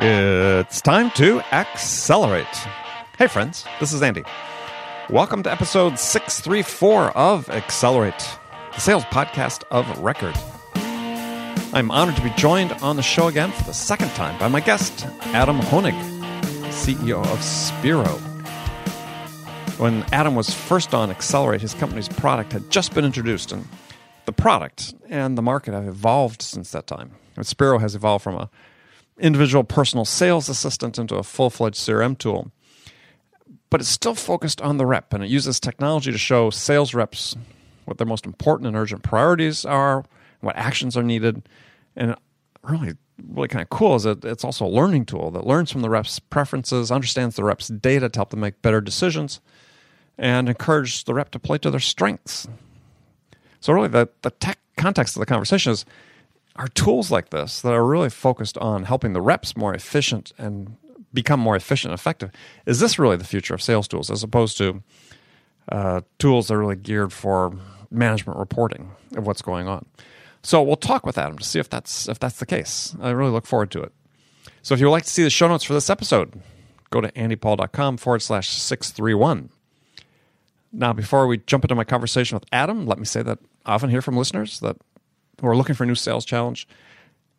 It's time to accelerate. Hey, friends, this is Andy. Welcome to episode 634 of Accelerate, the sales podcast of record. I'm honored to be joined on the show again for the second time by my guest, Adam Honig, CEO of Spiro. When Adam was first on Accelerate, his company's product had just been introduced, and the product and the market have evolved since that time. And Spiro has evolved from a individual personal sales assistant into a full-fledged CRM tool. But it's still focused on the rep, and it uses technology to show sales reps what their most important and urgent priorities are, what actions are needed, and really really kind of cool is that it's also a learning tool that learns from the reps' preferences, understands the reps' data to help them make better decisions, and encourage the rep to play to their strengths. So really the, the tech context of the conversation is are tools like this that are really focused on helping the reps more efficient and become more efficient and effective. Is this really the future of sales tools as opposed to uh, tools that are really geared for management reporting of what's going on? So we'll talk with Adam to see if that's if that's the case. I really look forward to it. So if you would like to see the show notes for this episode, go to andypaul.com forward slash 631. Now, before we jump into my conversation with Adam, let me say that often hear from listeners that who are looking for a new sales challenge.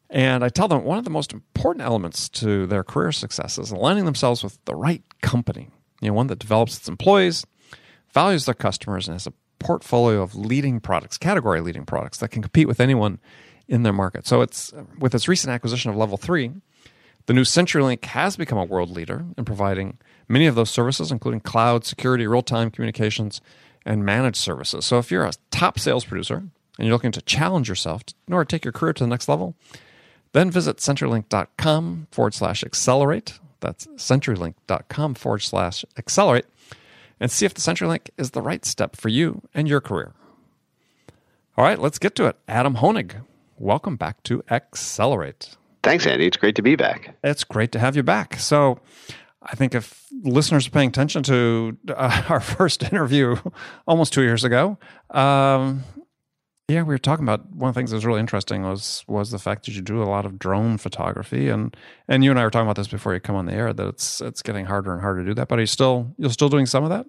And I tell them one of the most important elements to their career success is aligning themselves with the right company. You know, one that develops its employees, values their customers, and has a portfolio of leading products, category leading products that can compete with anyone in their market. So it's with its recent acquisition of Level 3, the new CenturyLink has become a world leader in providing many of those services, including cloud, security, real time communications, and managed services. So if you're a top sales producer and you're looking to challenge yourself in order to take your career to the next level, then visit CenturyLink.com forward slash accelerate. That's CenturyLink.com forward slash accelerate and see if the CenturyLink is the right step for you and your career. All right, let's get to it. Adam Honig, welcome back to Accelerate. Thanks, Andy. It's great to be back. It's great to have you back. So, I think if listeners are paying attention to uh, our first interview almost two years ago, um, yeah, we were talking about one of the things that was really interesting was was the fact that you do a lot of drone photography, and and you and I were talking about this before you come on the air that it's it's getting harder and harder to do that. But are you still you're still doing some of that?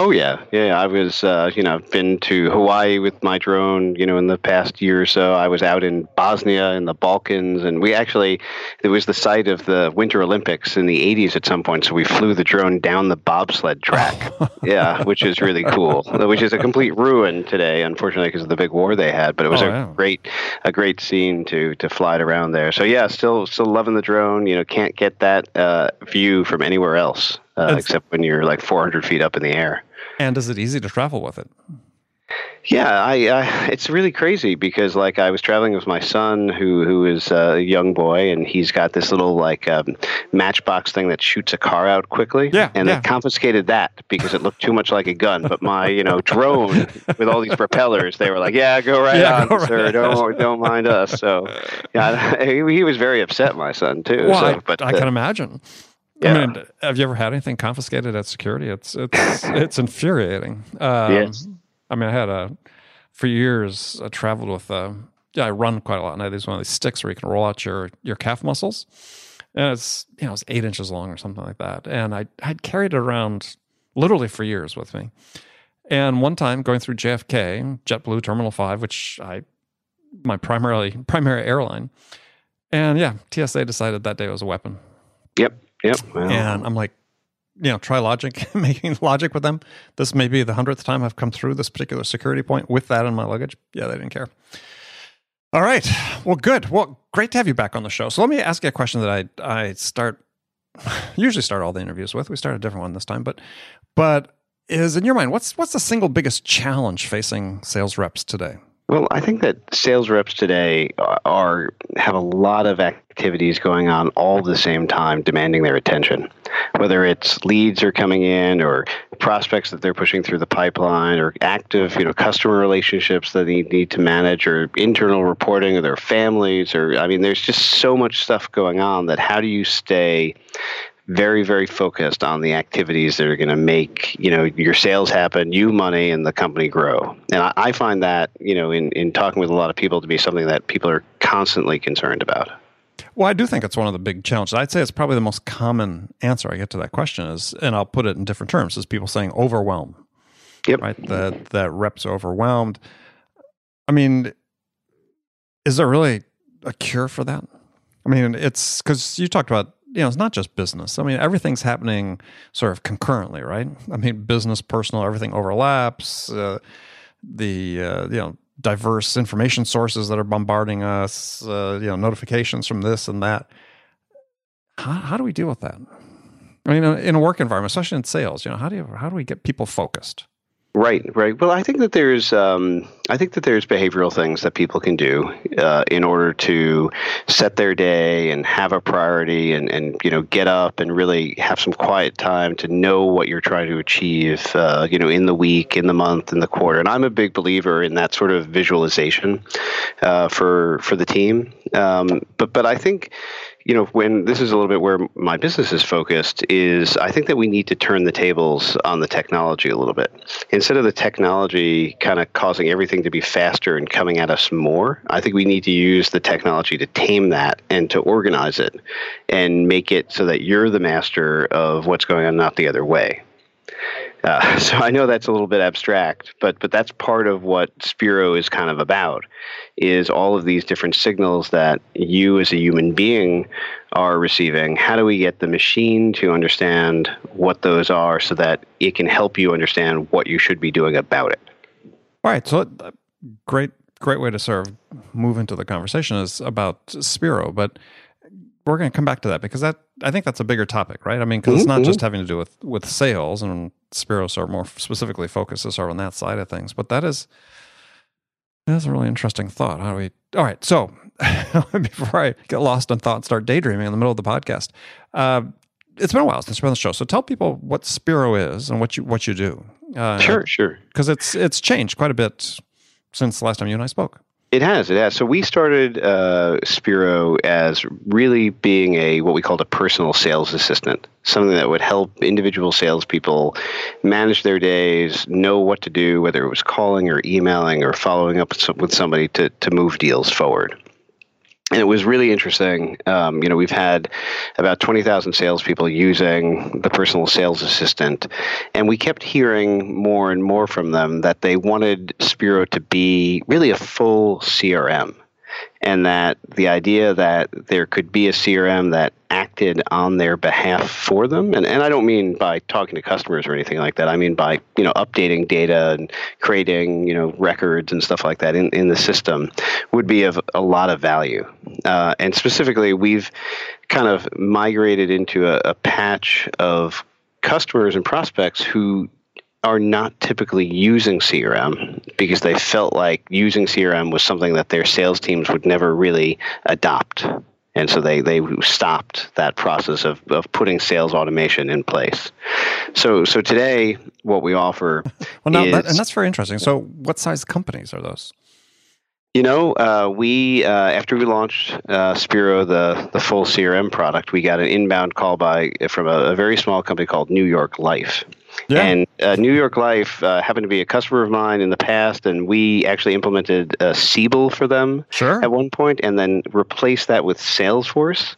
Oh yeah, yeah. I was, uh, you know, I've been to Hawaii with my drone. You know, in the past year or so, I was out in Bosnia in the Balkans, and we actually it was the site of the Winter Olympics in the '80s at some point. So we flew the drone down the bobsled track. yeah, which is really cool. Which is a complete ruin today, unfortunately, because of the big war they had. But it was oh, a yeah. great, a great scene to to fly it around there. So yeah, still still loving the drone. You know, can't get that uh, view from anywhere else. Uh, except when you're like 400 feet up in the air. And is it easy to travel with it? Yeah, I, I, it's really crazy because like I was traveling with my son who who is a young boy and he's got this little like um, matchbox thing that shoots a car out quickly. Yeah, and yeah. they confiscated that because it looked too much like a gun. But my you know drone with all these propellers, they were like, yeah, go right yeah, on, go sir. Right don't don't mind us. So yeah, he, he, was very upset. My son too. Well, so, I, but I uh, can imagine. Yeah. I mean, have you ever had anything confiscated at security? It's it's it's infuriating. Um, yes. I mean, I had a for years. I traveled with. Uh, yeah, I run quite a lot, and I had these one of these sticks where you can roll out your your calf muscles, and it's you know it's eight inches long or something like that. And I I'd carried it around literally for years with me. And one time going through JFK, JetBlue Terminal Five, which I my primarily primary airline, and yeah, TSA decided that day it was a weapon. Yep. Yep. Well. And I'm like, you know, try logic, making logic with them. This may be the hundredth time I've come through this particular security point with that in my luggage. Yeah, they didn't care. All right. Well, good. Well, great to have you back on the show. So let me ask you a question that I I start usually start all the interviews with. We started a different one this time, but but is in your mind what's what's the single biggest challenge facing sales reps today? Well, I think that sales reps today are have a lot of activities going on all the same time, demanding their attention. Whether it's leads are coming in, or prospects that they're pushing through the pipeline, or active, you know, customer relationships that they need to manage, or internal reporting of their families, or I mean, there's just so much stuff going on that how do you stay very very focused on the activities that are going to make you know your sales happen you money and the company grow and I, I, find that you know in, in talking with a lot of people to be something that people are constantly concerned about. Well, I do think it's one of the big challenges. I'd say it's probably the most common answer I get to that question is, and I'll put it in different terms, is people saying overwhelm. Yep. Right. That that reps are overwhelmed. I mean, is there really a cure for that? I mean, it's because you talked about you know it's not just business. I mean, everything's happening sort of concurrently, right? I mean, business, personal, everything overlaps. Uh, the uh, you know diverse information sources that are bombarding us, uh, you know, notifications from this and that. How, how do we deal with that? I mean, in a work environment, especially in sales, you know, how do you how do we get people focused? Right, right. Well, I think that there's, um, I think that there's behavioral things that people can do uh, in order to set their day and have a priority, and and you know get up and really have some quiet time to know what you're trying to achieve, uh, you know, in the week, in the month, in the quarter. And I'm a big believer in that sort of visualization uh, for for the team. Um, but but I think you know, when this is a little bit where my business is focused, is I think that we need to turn the tables on the technology a little bit. Instead of the technology kind of causing everything to be faster and coming at us more, I think we need to use the technology to tame that and to organize it and make it so that you're the master of what's going on, not the other way. Uh, so I know that's a little bit abstract, but but that's part of what Spiro is kind of about, is all of these different signals that you as a human being are receiving. How do we get the machine to understand what those are, so that it can help you understand what you should be doing about it? All right. So uh, great, great way to sort of move into the conversation is about Spiro, but we're going to come back to that because that I think that's a bigger topic, right? I mean, because mm-hmm. it's not just having to do with with sales, and Spiros are more specifically focused sort of on that side of things. But that is that's a really interesting thought. How do we? All right, so before I get lost in thought and start daydreaming in the middle of the podcast, uh, it's been a while since we've been on the show. So tell people what Spiro is and what you what you do. Uh, sure, sure. Because it's it's changed quite a bit since the last time you and I spoke. It has, it has. So we started uh, Spiro as really being a what we called a personal sales assistant, something that would help individual salespeople manage their days, know what to do, whether it was calling or emailing or following up with somebody to to move deals forward and it was really interesting. Um, you know, we've had about 20,000 salespeople using the personal sales assistant, and we kept hearing more and more from them that they wanted Spiro to be really a full CRM and that the idea that there could be a CRM that acted on their behalf for them, and, and I don't mean by talking to customers or anything like that. I mean by you know updating data and creating you know records and stuff like that in, in the system would be of a lot of value. Uh, and specifically, we've kind of migrated into a, a patch of customers and prospects who are not typically using CRM because they felt like using CRM was something that their sales teams would never really adopt. And so they, they stopped that process of, of putting sales automation in place. So so today what we offer well now is, that, and that's very interesting. So what size companies are those? You know, uh, we uh, after we launched uh, Spiro, the the full CRM product, we got an inbound call by from a, a very small company called New York Life, yeah. And uh, New York Life uh, happened to be a customer of mine in the past, and we actually implemented uh, Siebel for them sure. at one point, and then replaced that with Salesforce.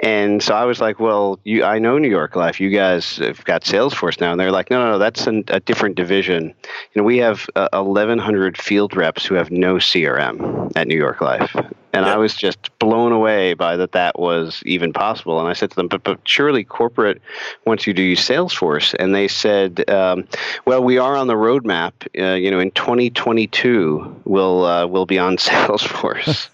And so I was like, "Well, you, I know New York Life. You guys have got Salesforce now." And they're like, "No, no, no, that's an, a different division. You know, we have uh, 1,100 field reps who have no CRM at New York Life." And I was just blown away by that that was even possible. And I said to them, but, but surely corporate wants you to use Salesforce. And they said, um, well, we are on the roadmap. Uh, you know, in 2022, we'll, uh, we'll be on Salesforce.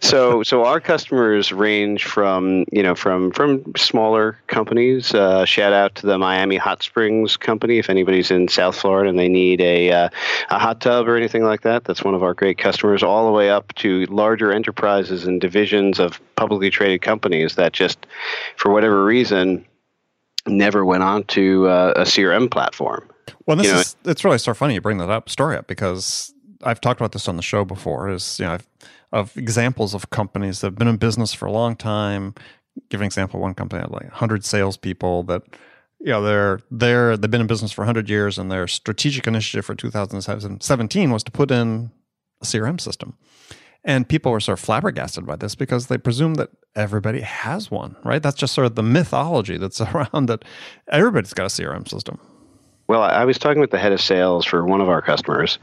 so, so our customers range from, you know, from, from smaller companies. Uh, shout out to the Miami Hot Springs company. If anybody's in South Florida and they need a, uh, a hot tub or anything like that, that's one of our great customers, all the way up to larger enterprises and divisions of publicly traded companies that just, for whatever reason, never went on to uh, a CRM platform. Well, this you know, is it's really so funny you bring that up story up because I've talked about this on the show before. Is you know I've, of examples of companies that have been in business for a long time. Give an example: one company had like hundred salespeople that you know they're they're they've been in business for 100 years and their strategic initiative for 2017 was to put in a crm system And people were sort of flabbergasted by this because they presume that everybody has one, right? That's just sort of the mythology that's around that everybody's got a CRM system. Well, I was talking with the head of sales for one of our customers,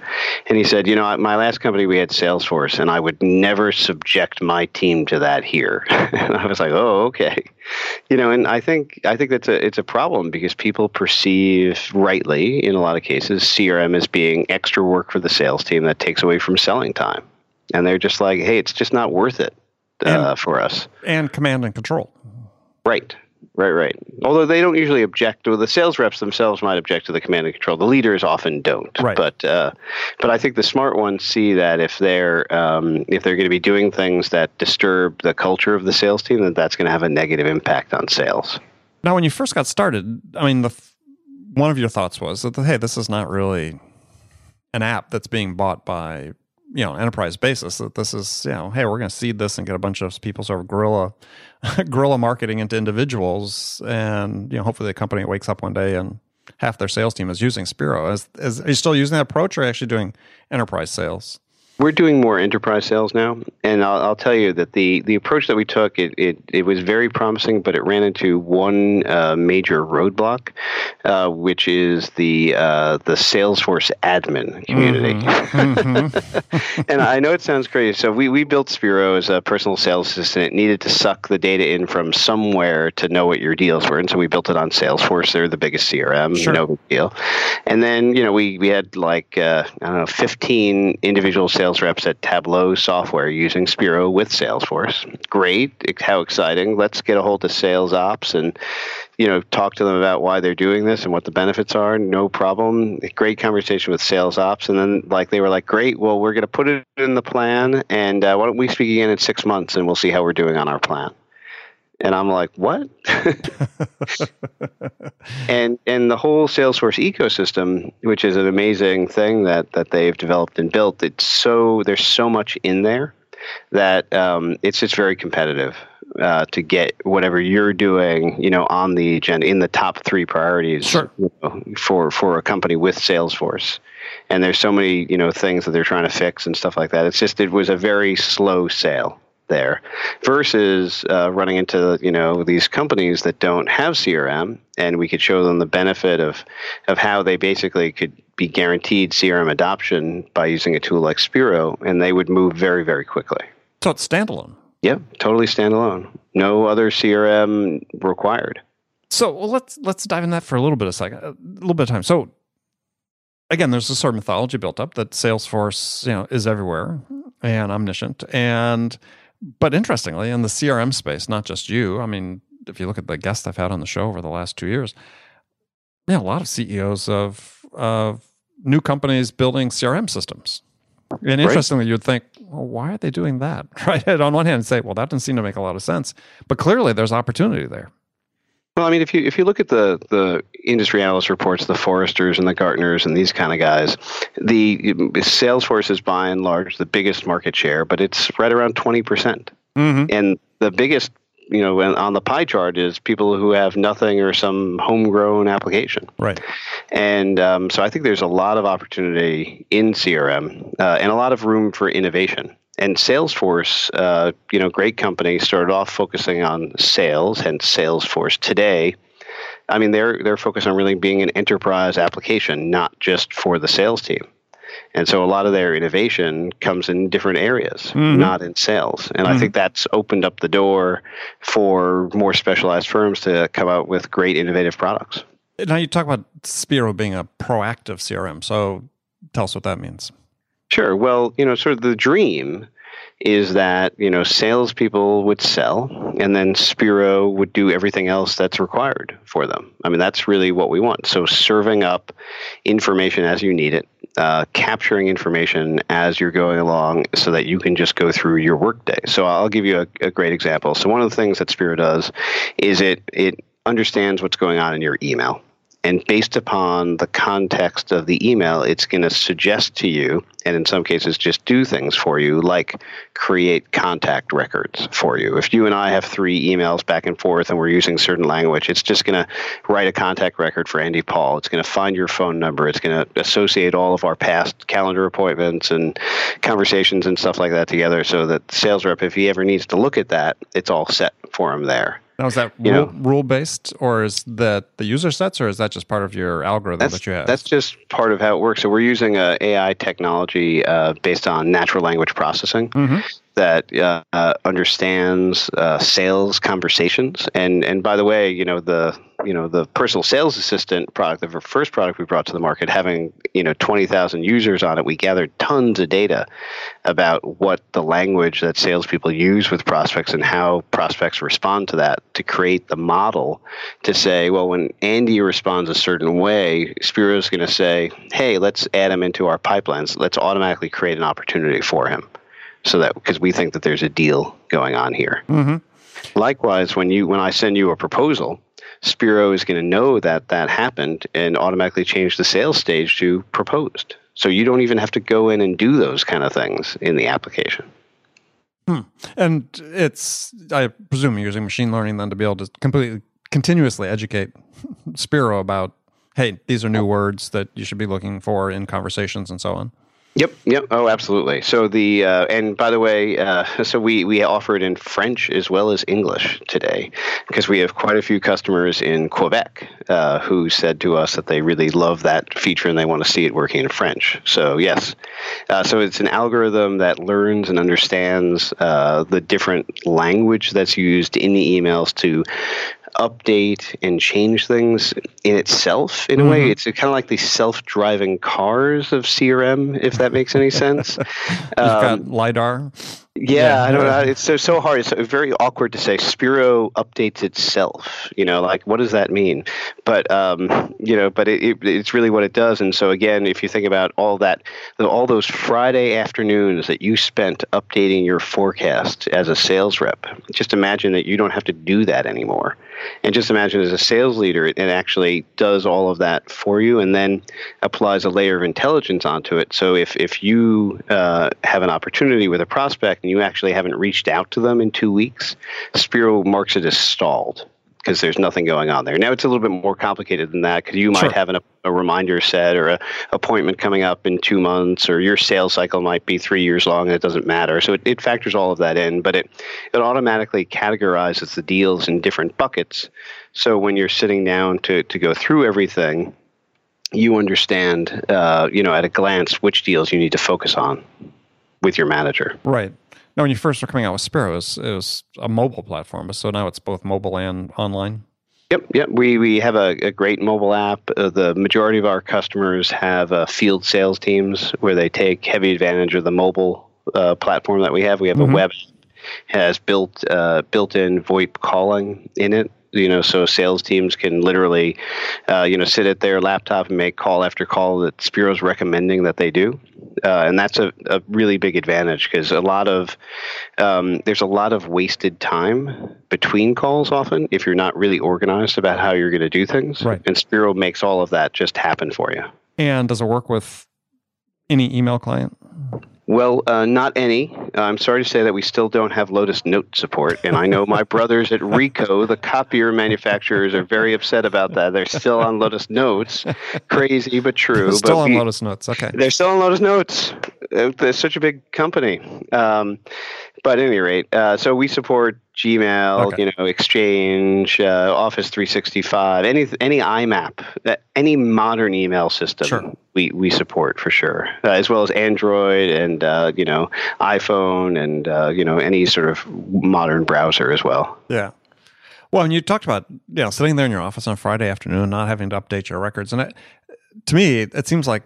and he said, "You know, at my last company we had Salesforce, and I would never subject my team to that here." and I was like, "Oh, okay." You know, and I think I think that's a it's a problem because people perceive rightly in a lot of cases CRM as being extra work for the sales team that takes away from selling time, and they're just like, "Hey, it's just not worth it uh, and, for us." And command and control. Right. Right, right. Although they don't usually object, or the sales reps themselves might object to the command and control. The leaders often don't. Right. But uh, but I think the smart ones see that if they're um, if they're going to be doing things that disturb the culture of the sales team, that that's going to have a negative impact on sales. Now, when you first got started, I mean, the one of your thoughts was that hey, this is not really an app that's being bought by you know enterprise basis that this is you know hey we're going to seed this and get a bunch of people sort of guerrilla guerrilla marketing into individuals and you know hopefully the company wakes up one day and half their sales team is using Spiro. Is, is, are you still using that approach or actually doing enterprise sales? We're doing more enterprise sales now, and I'll, I'll, tell you that the, the approach that we took it, it, it was very promising, but it ran into one uh, major roadblock, uh, which is the uh, the Salesforce admin community. Mm-hmm. mm-hmm. and I know it sounds crazy. So we, we built Spiro as a personal sales assistant. It needed to suck the data in from somewhere to know what your deals were, and so we built it on Salesforce. They're the biggest CRM, sure. no big deal. And then you know we we had like uh, I don't know 15 individual sales sales reps at Tableau Software using Spiro with Salesforce. Great. How exciting. Let's get a hold of sales ops and you know talk to them about why they're doing this and what the benefits are no problem great conversation with sales ops and then like they were like great well we're going to put it in the plan and uh, why don't we speak again in six months and we'll see how we're doing on our plan and I'm like, what? and and the whole Salesforce ecosystem, which is an amazing thing that that they've developed and built, it's so there's so much in there that um, it's just very competitive uh, to get whatever you're doing, you know, on the agenda in the top three priorities sure. you know, for for a company with Salesforce. And there's so many you know things that they're trying to fix and stuff like that. It's just it was a very slow sale there versus uh, running into you know these companies that don't have CRM and we could show them the benefit of of how they basically could be guaranteed CRM adoption by using a tool like Spiro and they would move very very quickly. So it's standalone. Yep, totally standalone. No other CRM required. So well, let's let's dive in that for a little bit of second, a little bit of time. So again, there's a sort of mythology built up that Salesforce, you know, is everywhere and omniscient and but interestingly, in the CRM space, not just you, I mean, if you look at the guests I've had on the show over the last two years, yeah, a lot of CEOs of of new companies building CRM systems. And interestingly, right. you'd think, well, why are they doing that? Right? And on one hand, say, well, that doesn't seem to make a lot of sense. But clearly, there's opportunity there. Well, I mean, if you if you look at the the industry analyst reports, the Forresters and the Gartners and these kind of guys, the Salesforce is by and large the biggest market share, but it's right around twenty percent. Mm-hmm. And the biggest, you know, on the pie chart is people who have nothing or some homegrown application. Right. And um, so I think there's a lot of opportunity in CRM uh, and a lot of room for innovation and Salesforce, uh, you know, great company, started off focusing on sales, hence Salesforce. Today, I mean, they're they're focused on really being an enterprise application, not just for the sales team. And so a lot of their innovation comes in different areas, mm-hmm. not in sales. And mm-hmm. I think that's opened up the door for more specialized firms to come out with great innovative products. Now you talk about Spiro being a proactive CRM. So tell us what that means. Sure. Well, you know, sort of the dream is that you know salespeople would sell, and then Spiro would do everything else that's required for them. I mean, that's really what we want. So serving up information as you need it, uh, capturing information as you're going along, so that you can just go through your workday. So I'll give you a, a great example. So one of the things that Spiro does is it it understands what's going on in your email And based upon the context of the email, it's going to suggest to you, and in some cases, just do things for you, like create contact records for you. If you and I have three emails back and forth and we're using certain language, it's just going to write a contact record for Andy Paul. It's going to find your phone number. It's going to associate all of our past calendar appointments and conversations and stuff like that together so that the sales rep, if he ever needs to look at that, it's all set for him there. Now, is that rule, rule based, or is that the user sets, or is that just part of your algorithm that you have? That's just part of how it works. So we're using a AI technology uh, based on natural language processing. Mm-hmm that uh, uh, understands uh, sales conversations. And and by the way, you know the you know the personal sales assistant product, the first product we brought to the market, having you know twenty thousand users on it, we gathered tons of data about what the language that salespeople use with prospects and how prospects respond to that to create the model to say, well, when Andy responds a certain way, Spiro is going to say, hey, let's add him into our pipelines. Let's automatically create an opportunity for him so that because we think that there's a deal going on here. Mm-hmm. Likewise, when you when I send you a proposal, Spiro is going to know that that happened and automatically change the sales stage to proposed. So you don't even have to go in and do those kind of things in the application. Hmm. And it's I presume using machine learning then to be able to completely continuously educate Spiro about hey, these are new words that you should be looking for in conversations and so on. Yep, yep. Oh, absolutely. So the uh, and by the way, uh, so we we offer it in French as well as English today because we have quite a few customers in Quebec uh, who said to us that they really love that feature and they want to see it working in French. So yes, uh, so it's an algorithm that learns and understands uh, the different language that's used in the emails to update and change things in itself in a mm-hmm. way it's kind of like the self-driving cars of crm if that makes any sense. You've um, got lidar yeah, yeah, I don't know. It's so so hard. It's very awkward to say. Spiro updates itself. You know, like what does that mean? But um, you know, but it, it, it's really what it does. And so again, if you think about all that, all those Friday afternoons that you spent updating your forecast as a sales rep, just imagine that you don't have to do that anymore. And just imagine as a sales leader, it, it actually does all of that for you, and then applies a layer of intelligence onto it. So if if you uh, have an opportunity with a prospect and you actually haven't reached out to them in two weeks, Spiro marks it as stalled because there's nothing going on there. Now it's a little bit more complicated than that because you might sure. have an, a reminder set or a appointment coming up in two months, or your sales cycle might be three years long, and it doesn't matter. So it, it factors all of that in, but it it automatically categorizes the deals in different buckets. So when you're sitting down to to go through everything, you understand, uh, you know, at a glance which deals you need to focus on with your manager. Right. Now, when you first were coming out with Spiro, it was, it was a mobile platform, so now it's both mobile and online. Yep, yep. We we have a, a great mobile app. Uh, the majority of our customers have uh, field sales teams where they take heavy advantage of the mobile uh, platform that we have. We have mm-hmm. a web app has built uh, built-in VoIP calling in it, you know, so sales teams can literally, uh, you know, sit at their laptop and make call after call that Spiro's recommending that they do, uh, and that's a, a really big advantage because a lot of um, there's a lot of wasted time between calls often if you're not really organized about how you're going to do things. Right. And Spiro makes all of that just happen for you. And does it work with any email client? Well, uh, not any. I'm sorry to say that we still don't have Lotus Note support, and I know my brothers at Ricoh, the copier manufacturers, are very upset about that. They're still on Lotus Notes. Crazy, but true. They're still but on we, Lotus Notes. Okay. They're still on Lotus Notes. They're such a big company. Um, but at any rate, uh, so we support Gmail, okay. you know, Exchange, uh, Office 365, any any IMAP, uh, any modern email system. Sure. We, we support for sure, uh, as well as Android and uh, you know iPhone and uh, you know any sort of modern browser as well. Yeah. Well, and you talked about you know sitting there in your office on Friday afternoon, not having to update your records, and it, to me, it seems like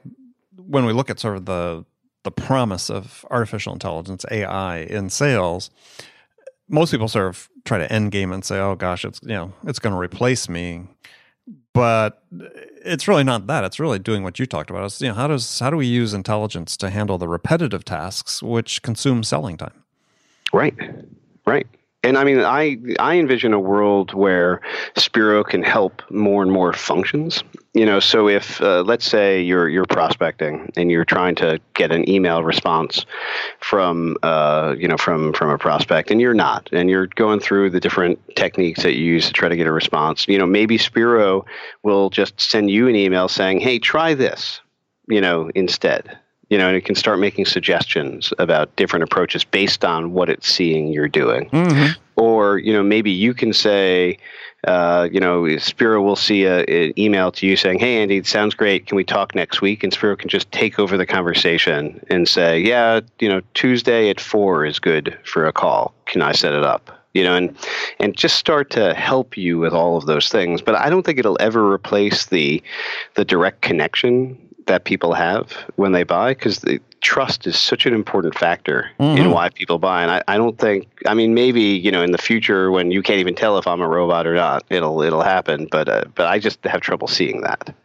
when we look at sort of the the promise of artificial intelligence AI in sales, most people sort of try to end game and say, "Oh gosh, it's you know it's going to replace me," but it's really not that. It's really doing what you talked about. It's you know how does how do we use intelligence to handle the repetitive tasks which consume selling time? Right, right. And I mean, I I envision a world where Spiro can help more and more functions. You know, so if uh, let's say you're you're prospecting and you're trying to get an email response from uh, you know from from a prospect, and you're not, and you're going through the different techniques that you use to try to get a response. You know, maybe Spiro will just send you an email saying, "Hey, try this," you know, instead you know, and it can start making suggestions about different approaches based on what it's seeing you're doing. Mm-hmm. Or, you know, maybe you can say, uh, you know, Spiro will see an email to you saying, "Hey, Andy, it sounds great. Can we talk next week?" And Spiro can just take over the conversation and say, "Yeah, you know, Tuesday at four is good for a call. Can I set it up?" You know, and and just start to help you with all of those things. But I don't think it'll ever replace the the direct connection that people have when they buy because the trust is such an important factor mm-hmm. in why people buy. And I, I don't think I mean maybe you know in the future when you can't even tell if I'm a robot or not, it'll it'll happen. But uh, but I just have trouble seeing that.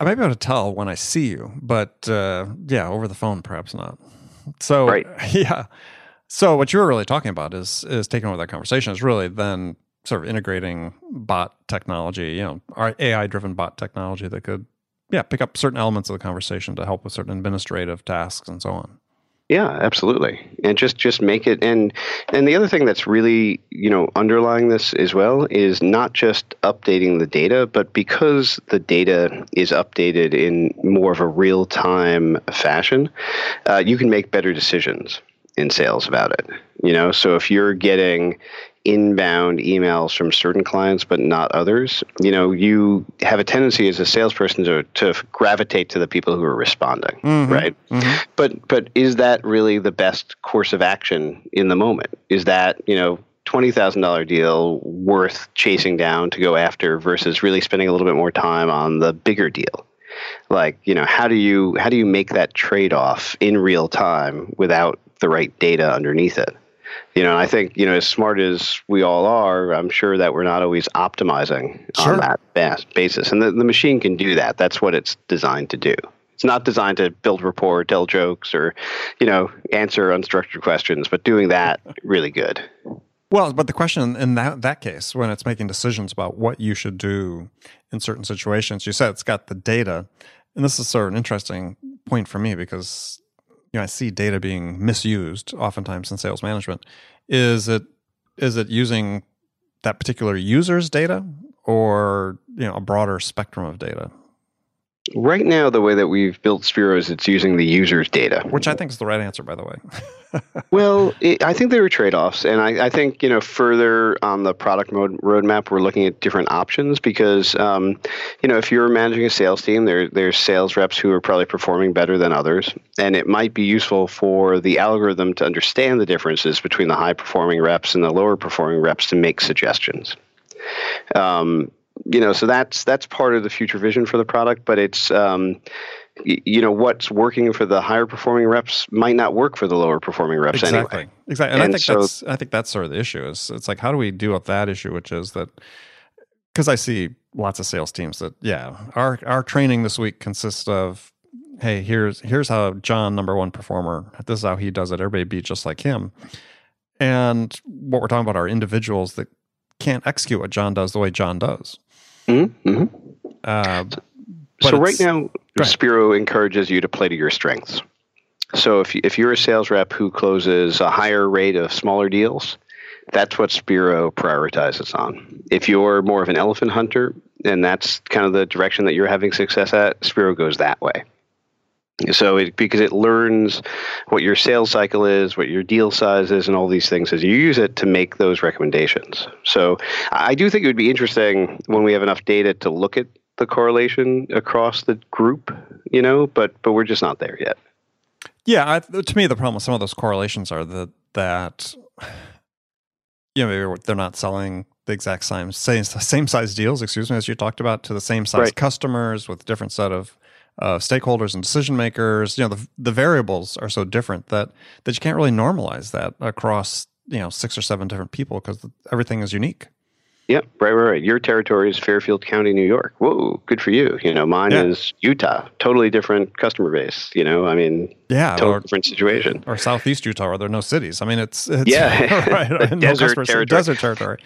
I might be able to tell when I see you, but uh, yeah, over the phone perhaps not. So right. yeah. So what you're really talking about is is taking over that conversation is really then sort of integrating bot technology, you know, our AI driven bot technology that could yeah, pick up certain elements of the conversation to help with certain administrative tasks and so on. Yeah, absolutely. And just just make it and and the other thing that's really, you know, underlying this as well is not just updating the data, but because the data is updated in more of a real-time fashion, uh, you can make better decisions in sales about it. You know, so if you're getting inbound emails from certain clients but not others, you know, you have a tendency as a salesperson to, to gravitate to the people who are responding, mm-hmm. right? Mm-hmm. But but is that really the best course of action in the moment? Is that, you know, $20,000 deal worth chasing down to go after versus really spending a little bit more time on the bigger deal? Like, you know, how do you how do you make that trade-off in real time without the right data underneath it? you know, I think you know, as smart as we all are, I'm sure that we're not always optimizing sure. on that basis, and the, the machine can do that. That's what it's designed to do. It's not designed to build rapport, tell jokes, or you know, answer unstructured questions, but doing that really good. Well, but the question in that that case, when it's making decisions about what you should do in certain situations, you said it's got the data, and this is sort of an interesting point for me because you know I see data being misused oftentimes in sales management. Is it is it using that particular user's data or you know a broader spectrum of data? Right now, the way that we've built Spiro is it's using the user's data, which I think is the right answer, by the way. well, it, I think there are trade-offs, and I, I, think you know further on the product mode roadmap, we're looking at different options because um, you know if you're managing a sales team, there there's sales reps who are probably performing better than others, and it might be useful for the algorithm to understand the differences between the high-performing reps and the lower-performing reps to make suggestions. Um, you know, so that's that's part of the future vision for the product, but it's um, you know what's working for the higher performing reps might not work for the lower performing reps exactly. anyway. Exactly. And, and I think so, that's I think that's sort of the issue. Is it's like how do we deal with that issue, which is that because I see lots of sales teams that yeah, our our training this week consists of hey here's here's how John number one performer this is how he does it. Everybody be just like him. And what we're talking about are individuals that can't execute what John does the way John does. Mm-hmm. Uh, so right now, Spiro encourages you to play to your strengths. So if you, if you're a sales rep who closes a higher rate of smaller deals, that's what Spiro prioritizes on. If you're more of an elephant hunter, and that's kind of the direction that you're having success at, Spiro goes that way. So it, because it learns what your sales cycle is, what your deal size is, and all these things as you use it to make those recommendations. So I do think it would be interesting when we have enough data to look at the correlation across the group, you know, but but we're just not there yet. Yeah, I, to me, the problem with some of those correlations are that that you know maybe they're not selling the exact same same same size deals, excuse me, as you talked about, to the same size right. customers with different set of uh, stakeholders and decision makers. You know, the the variables are so different that that you can't really normalize that across you know six or seven different people because everything is unique. Yep, right, right, right. Your territory is Fairfield County, New York. Whoa, good for you. You know, mine Yeah. is Utah. Totally different customer base. You know, I mean, Yeah, totally or, different situation. or southeast Utah, where there are no cities. I mean, it's, it's Yeah. right, no desert territory. Desert territory.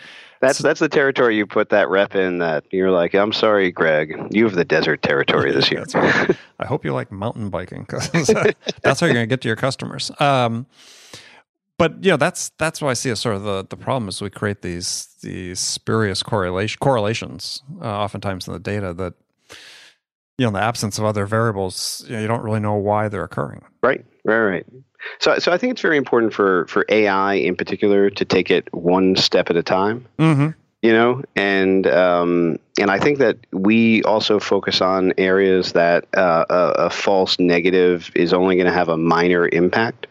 That's that's the territory you put that rep in. That you're like, I'm sorry, Greg, you have the desert territory this year. Right. I hope you like mountain biking because that's how you're going to get to your customers. Um, but you know, that's that's why I see as sort of the the problem is we create these these spurious correlation correlations uh, oftentimes in the data that you know in the absence of other variables you, know, you don't really know why they're occurring. Right, right, right. So, so I think it's very important for for AI in particular to take it one step at a time. Mm-hmm. you know and um, and i think that we also focus on areas that uh, a, a false negative is only going to have a minor impact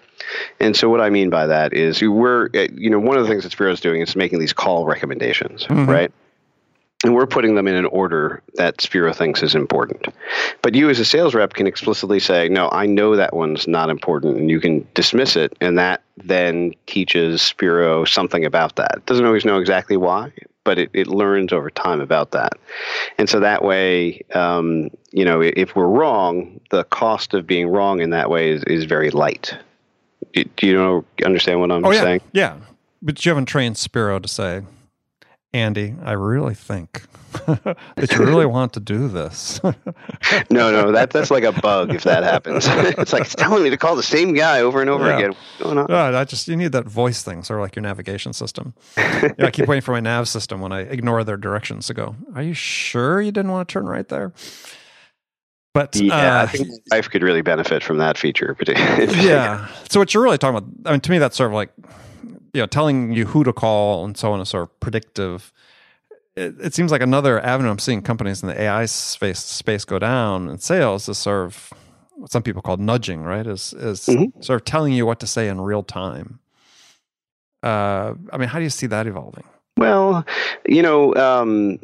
and so what i mean by that is we're uh, you know one of the things that Spiro is doing is making these call recommendations Mhm. right and we're putting them in an order that Spiro thinks is important. But you, as a sales rep, can explicitly say, No, I know that one's not important, and you can dismiss it. And that then teaches Spiro something about that. It doesn't always know exactly why, but it, it learns over time about that. And so that way, um, you know, if we're wrong, the cost of being wrong in that way is, is very light. Do, do you know, understand what I'm Oh yeah, saying? yeah. But you haven't trained Spiro to say, Andy, I really think that you really want to do this. No, no, that that's like a bug if that happens. it's like it's telling me to call the same guy over and over Yeah. again. What's going on? Uh, I just you need that voice thing, sort of like your navigation system. yeah, I keep waiting for my nav system when I ignore their directions to go. Are you sure you didn't want to turn right there? But Yeah, uh, I think my wife could really benefit from that feature. yeah. So what you're really talking about? I mean, to me, that's sort of like you know telling you who to call and so on is sort of predictive. It, it seems like another avenue I'm seeing companies in the AI space space go down in sales is sort of what some people call nudging, right? Is is Mhm. sort of telling you what to say in real time. Uh, I mean, how do you see that evolving? Well, you know, um,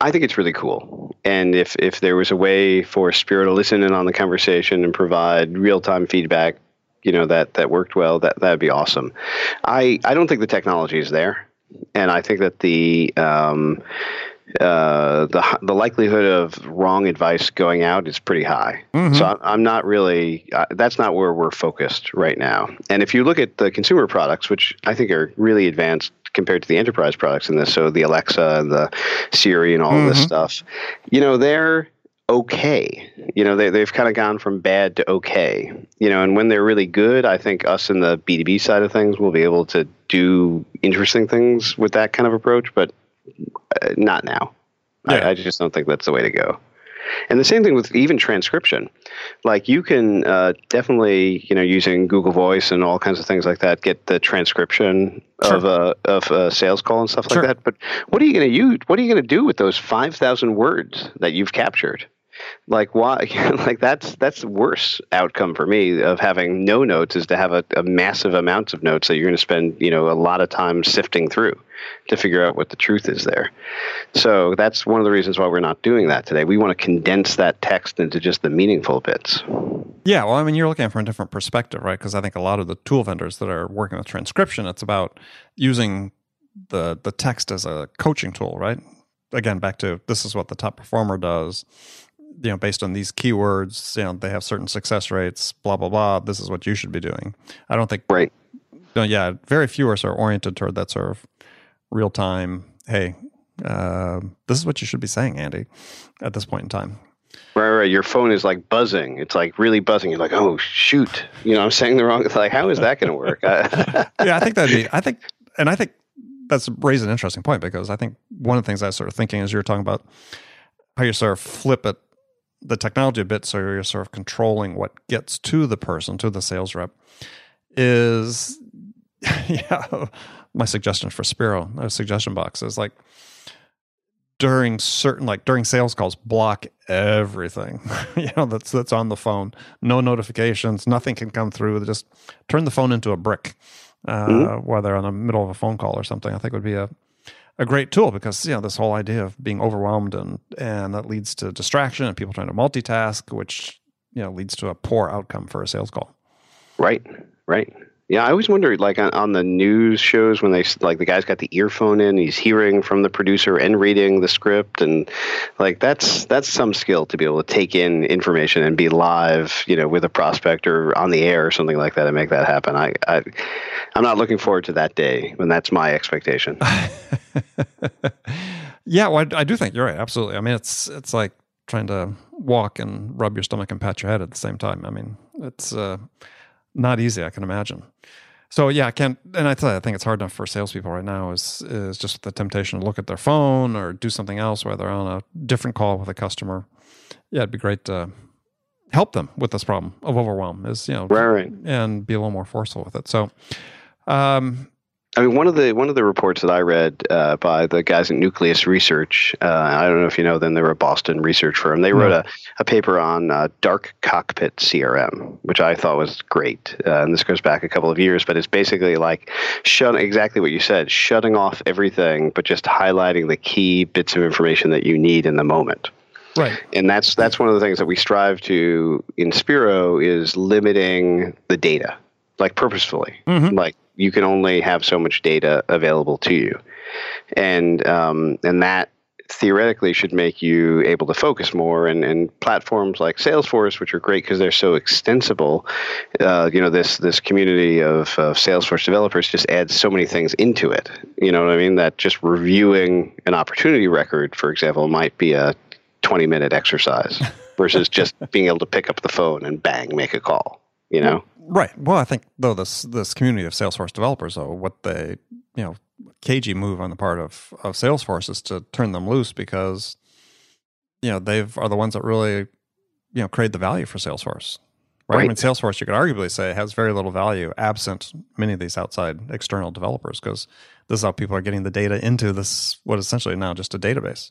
I think it's really cool. And if if there was a way for Spiro to listen in on the conversation and provide real time feedback, you know, that that worked well, that that'd be awesome. I I don't think the technology is there, and I think that the um, uh, the the likelihood of wrong advice going out is pretty high. Mhm. So I'm, I'm not really. Uh, that's not where we're focused right now. And if you look at the consumer products, which I think are really advanced compared to the enterprise products in this, so the Alexa and the Siri and all of this stuff, you know, they're okay. You know, they they've kind of gone from bad to okay. You know, and when they're really good, I think us in the B2B side of things will be able to do interesting things with that kind of approach, but uh, not now. Yeah. I, I just don't think that's the way to go. And the same thing with even transcription. Like you can uh, definitely, you know, using Google Voice and all kinds of things like that, get the transcription Sure. of a of a sales call and stuff Sure. like that. But what are you going to use? What are you going to do with those five thousand words that you've captured? Like why? like that's that's the worst outcome for me of having no notes is to have a, a massive amounts of notes that you're going to spend, you know, a lot of time sifting through to figure out what the truth is there. So that's one of the reasons why we're not doing that today. We want to condense that text into just the meaningful bits. Yeah, well, I mean, you're looking from a different perspective, right? Because I think a lot of the tool vendors that are working with transcription, it's about using the the text as a coaching tool, right? Again, back to this is what the top performer does. You know, based on these keywords, you know, they have certain success rates. Blah blah blah. This is what you should be doing. I don't think, Right. no, yeah, very few are sort of oriented toward that sort of real time. Hey, uh, this is what you should be saying, Andy, at this point in time. Right, right. Your phone is like buzzing. It's like really buzzing. You're like, oh shoot, you know, I'm saying the wrong. It's like, how is that going to work? Yeah, I think that'd be. I think, and I think that's raised an interesting point because I think one of the things I was sort of thinking as you're talking about how you sort of flip it, the technology a bit, so you're sort of controlling what gets to the person, to the sales rep, is yeah. My suggestion for Spiro, a suggestion box is like during certain like during sales calls block everything you know that's that's on the phone no notifications nothing can come through just turn the phone into a brick uh, Mhm. whether on the middle of a phone call or something i think would be a a great tool because you know this whole idea of being overwhelmed and and that leads to distraction and people trying to multitask which you know leads to a poor outcome for a sales call right, right. Yeah, I always wonder, like on, on the news shows, when they like the guy's got the earphone in, he's hearing from the producer and reading the script, and like that's that's some skill to be able to take in information and be live, you know, with a prospect or on the air or something like that, and make that happen. I, I I'm not looking forward to that day when that's my expectation. yeah, well, I, I do think you're right. Absolutely. I mean, it's it's like trying to walk and rub your stomach and pat your head at the same time. I mean, it's uh, not easy. I can imagine. So yeah, I can't. And I tell you, I think it's hard enough for salespeople right now. Is is just the temptation to look at their phone or do something else, while they're on a different call with a customer. Yeah, it'd be great to help them with this problem of overwhelm. Is you know, right, right. and be a little more forceful with it. So, um, I mean, one of the one of the reports that I read uh, by the guys at Nucleus Research, uh, I don't know if you know them. They were a Boston research firm. They wrote a, a paper on uh, dark cockpit CRM, which I thought was great. Uh, and this goes back a couple of years, but it's basically like shut exactly what you said, shutting off everything, but just highlighting the key bits of information that you need in the moment. Right. And that's that's one of the things that we strive to in Spiro is limiting the data, like purposefully, Mhm. like you can only have so much data available to you, and um, and that theoretically should make you able to focus more. And, and platforms like Salesforce, which are great because they're so extensible, uh, you know, this this community of, of Salesforce developers just adds so many things into it. You know what I mean? That just reviewing an opportunity record, for example, might be a 20 minute exercise versus just being able to pick up the phone and bang, make a call. You know? Right. Well, I think though this this community of Salesforce developers, though, what they you know, cagey move on the part of of Salesforce is to turn them loose because you know they've are the ones that really you know create the value for Salesforce. Right. I mean, Salesforce, you could arguably say, has very little value absent many of these outside external developers because this is how people are getting the data into this what is essentially now just a database.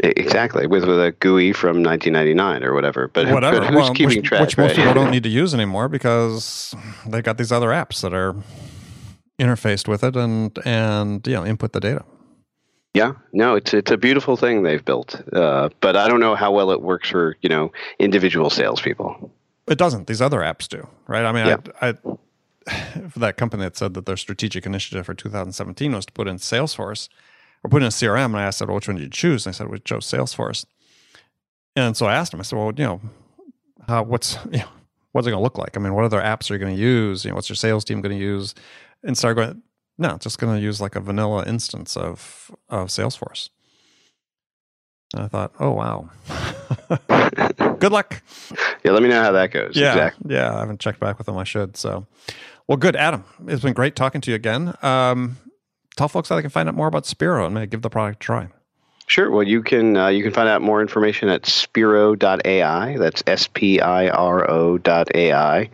Exactly. With, with a GUI from 1999 or whatever. But, Whatever. but who's Well, keeping which, track? which most right? people don't need to use anymore because they've got these other apps that are interfaced with it and and you know input the data. Yeah, no, it's it's a beautiful thing they've built, uh, but I don't know how well it works for you know individual salespeople. It doesn't. These other apps do, right? I mean, Yeah. I, I for that company that said that their strategic initiative for 2017 was to put in Salesforce or put in a CRM, and I asked, well, which one did you choose? And I said, we chose Salesforce. And so I asked him, I said, well, you know, how, what's you know, what's it going to look like? I mean, what other apps are you going to use? You know, what's your sales team going to use? And started going, no, it's just going to use like a vanilla instance of of Salesforce. And I thought, oh wow, good luck. Yeah, let me know how that goes. Yeah, Exactly. yeah. I haven't checked back with them. I should. So, well, good, Adam. It's been great talking to you again. Um, tell folks how they can find out more about Spiro and maybe give the product a try. Sure. Well, you can uh, you can find out more information at spiro.ai. That's S P I R O dot AI.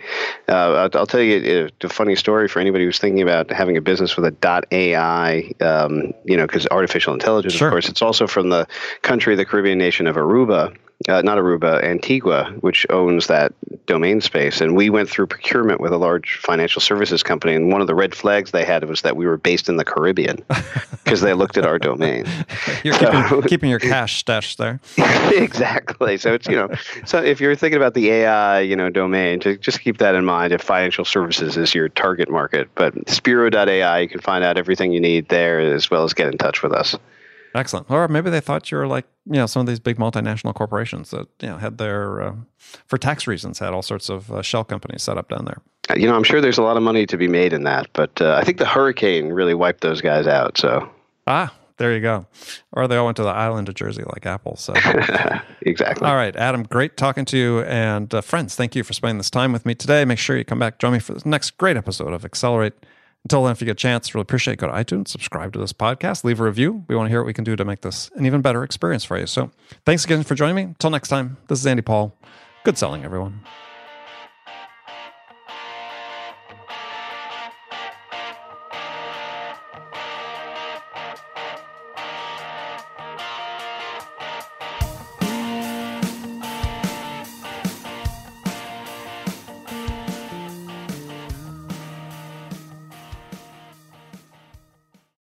Uh, I'll, I'll tell you a, a funny story for anybody who's thinking about having a business with a dot AI. Um, you know, because artificial intelligence, Sure. of course, it's also from the country, the Caribbean nation of Aruba. Uh, not Aruba, Antigua, which owns that domain space. And we went through procurement with a large financial services company. And one of the red flags they had was that we were based in the Caribbean because they looked at our domain. You're keeping, keeping your cash stashed there. exactly. So it's you know, so if you're thinking about the AI you know domain, to just keep that in mind. If financial services is your target market, but Spiro.ai, you can find out everything you need there, as well as get in touch with us. Excellent. Or maybe they thought you were like, you know, some of these big multinational corporations that, you know, had their, uh, for tax reasons, had all sorts of uh, shell companies set up down there. Uh, You know, I'm sure there's a lot of money to be made in that, but uh, I think the hurricane really wiped those guys out. So Ah, there you go. Or they all went to the island of Jersey like Apple. So. exactly. All right, Adam, great talking to you. And uh, friends, thank you for spending this time with me today. Make sure you come back, join me for the next great episode of Accelerate. Until then, if you get a chance, really appreciate it. Go to iTunes, subscribe to this podcast, leave a review. We want to hear what we can do to make this an even better experience for you. So thanks again for joining me. Until next time, this is Andy Paul. Good selling, everyone.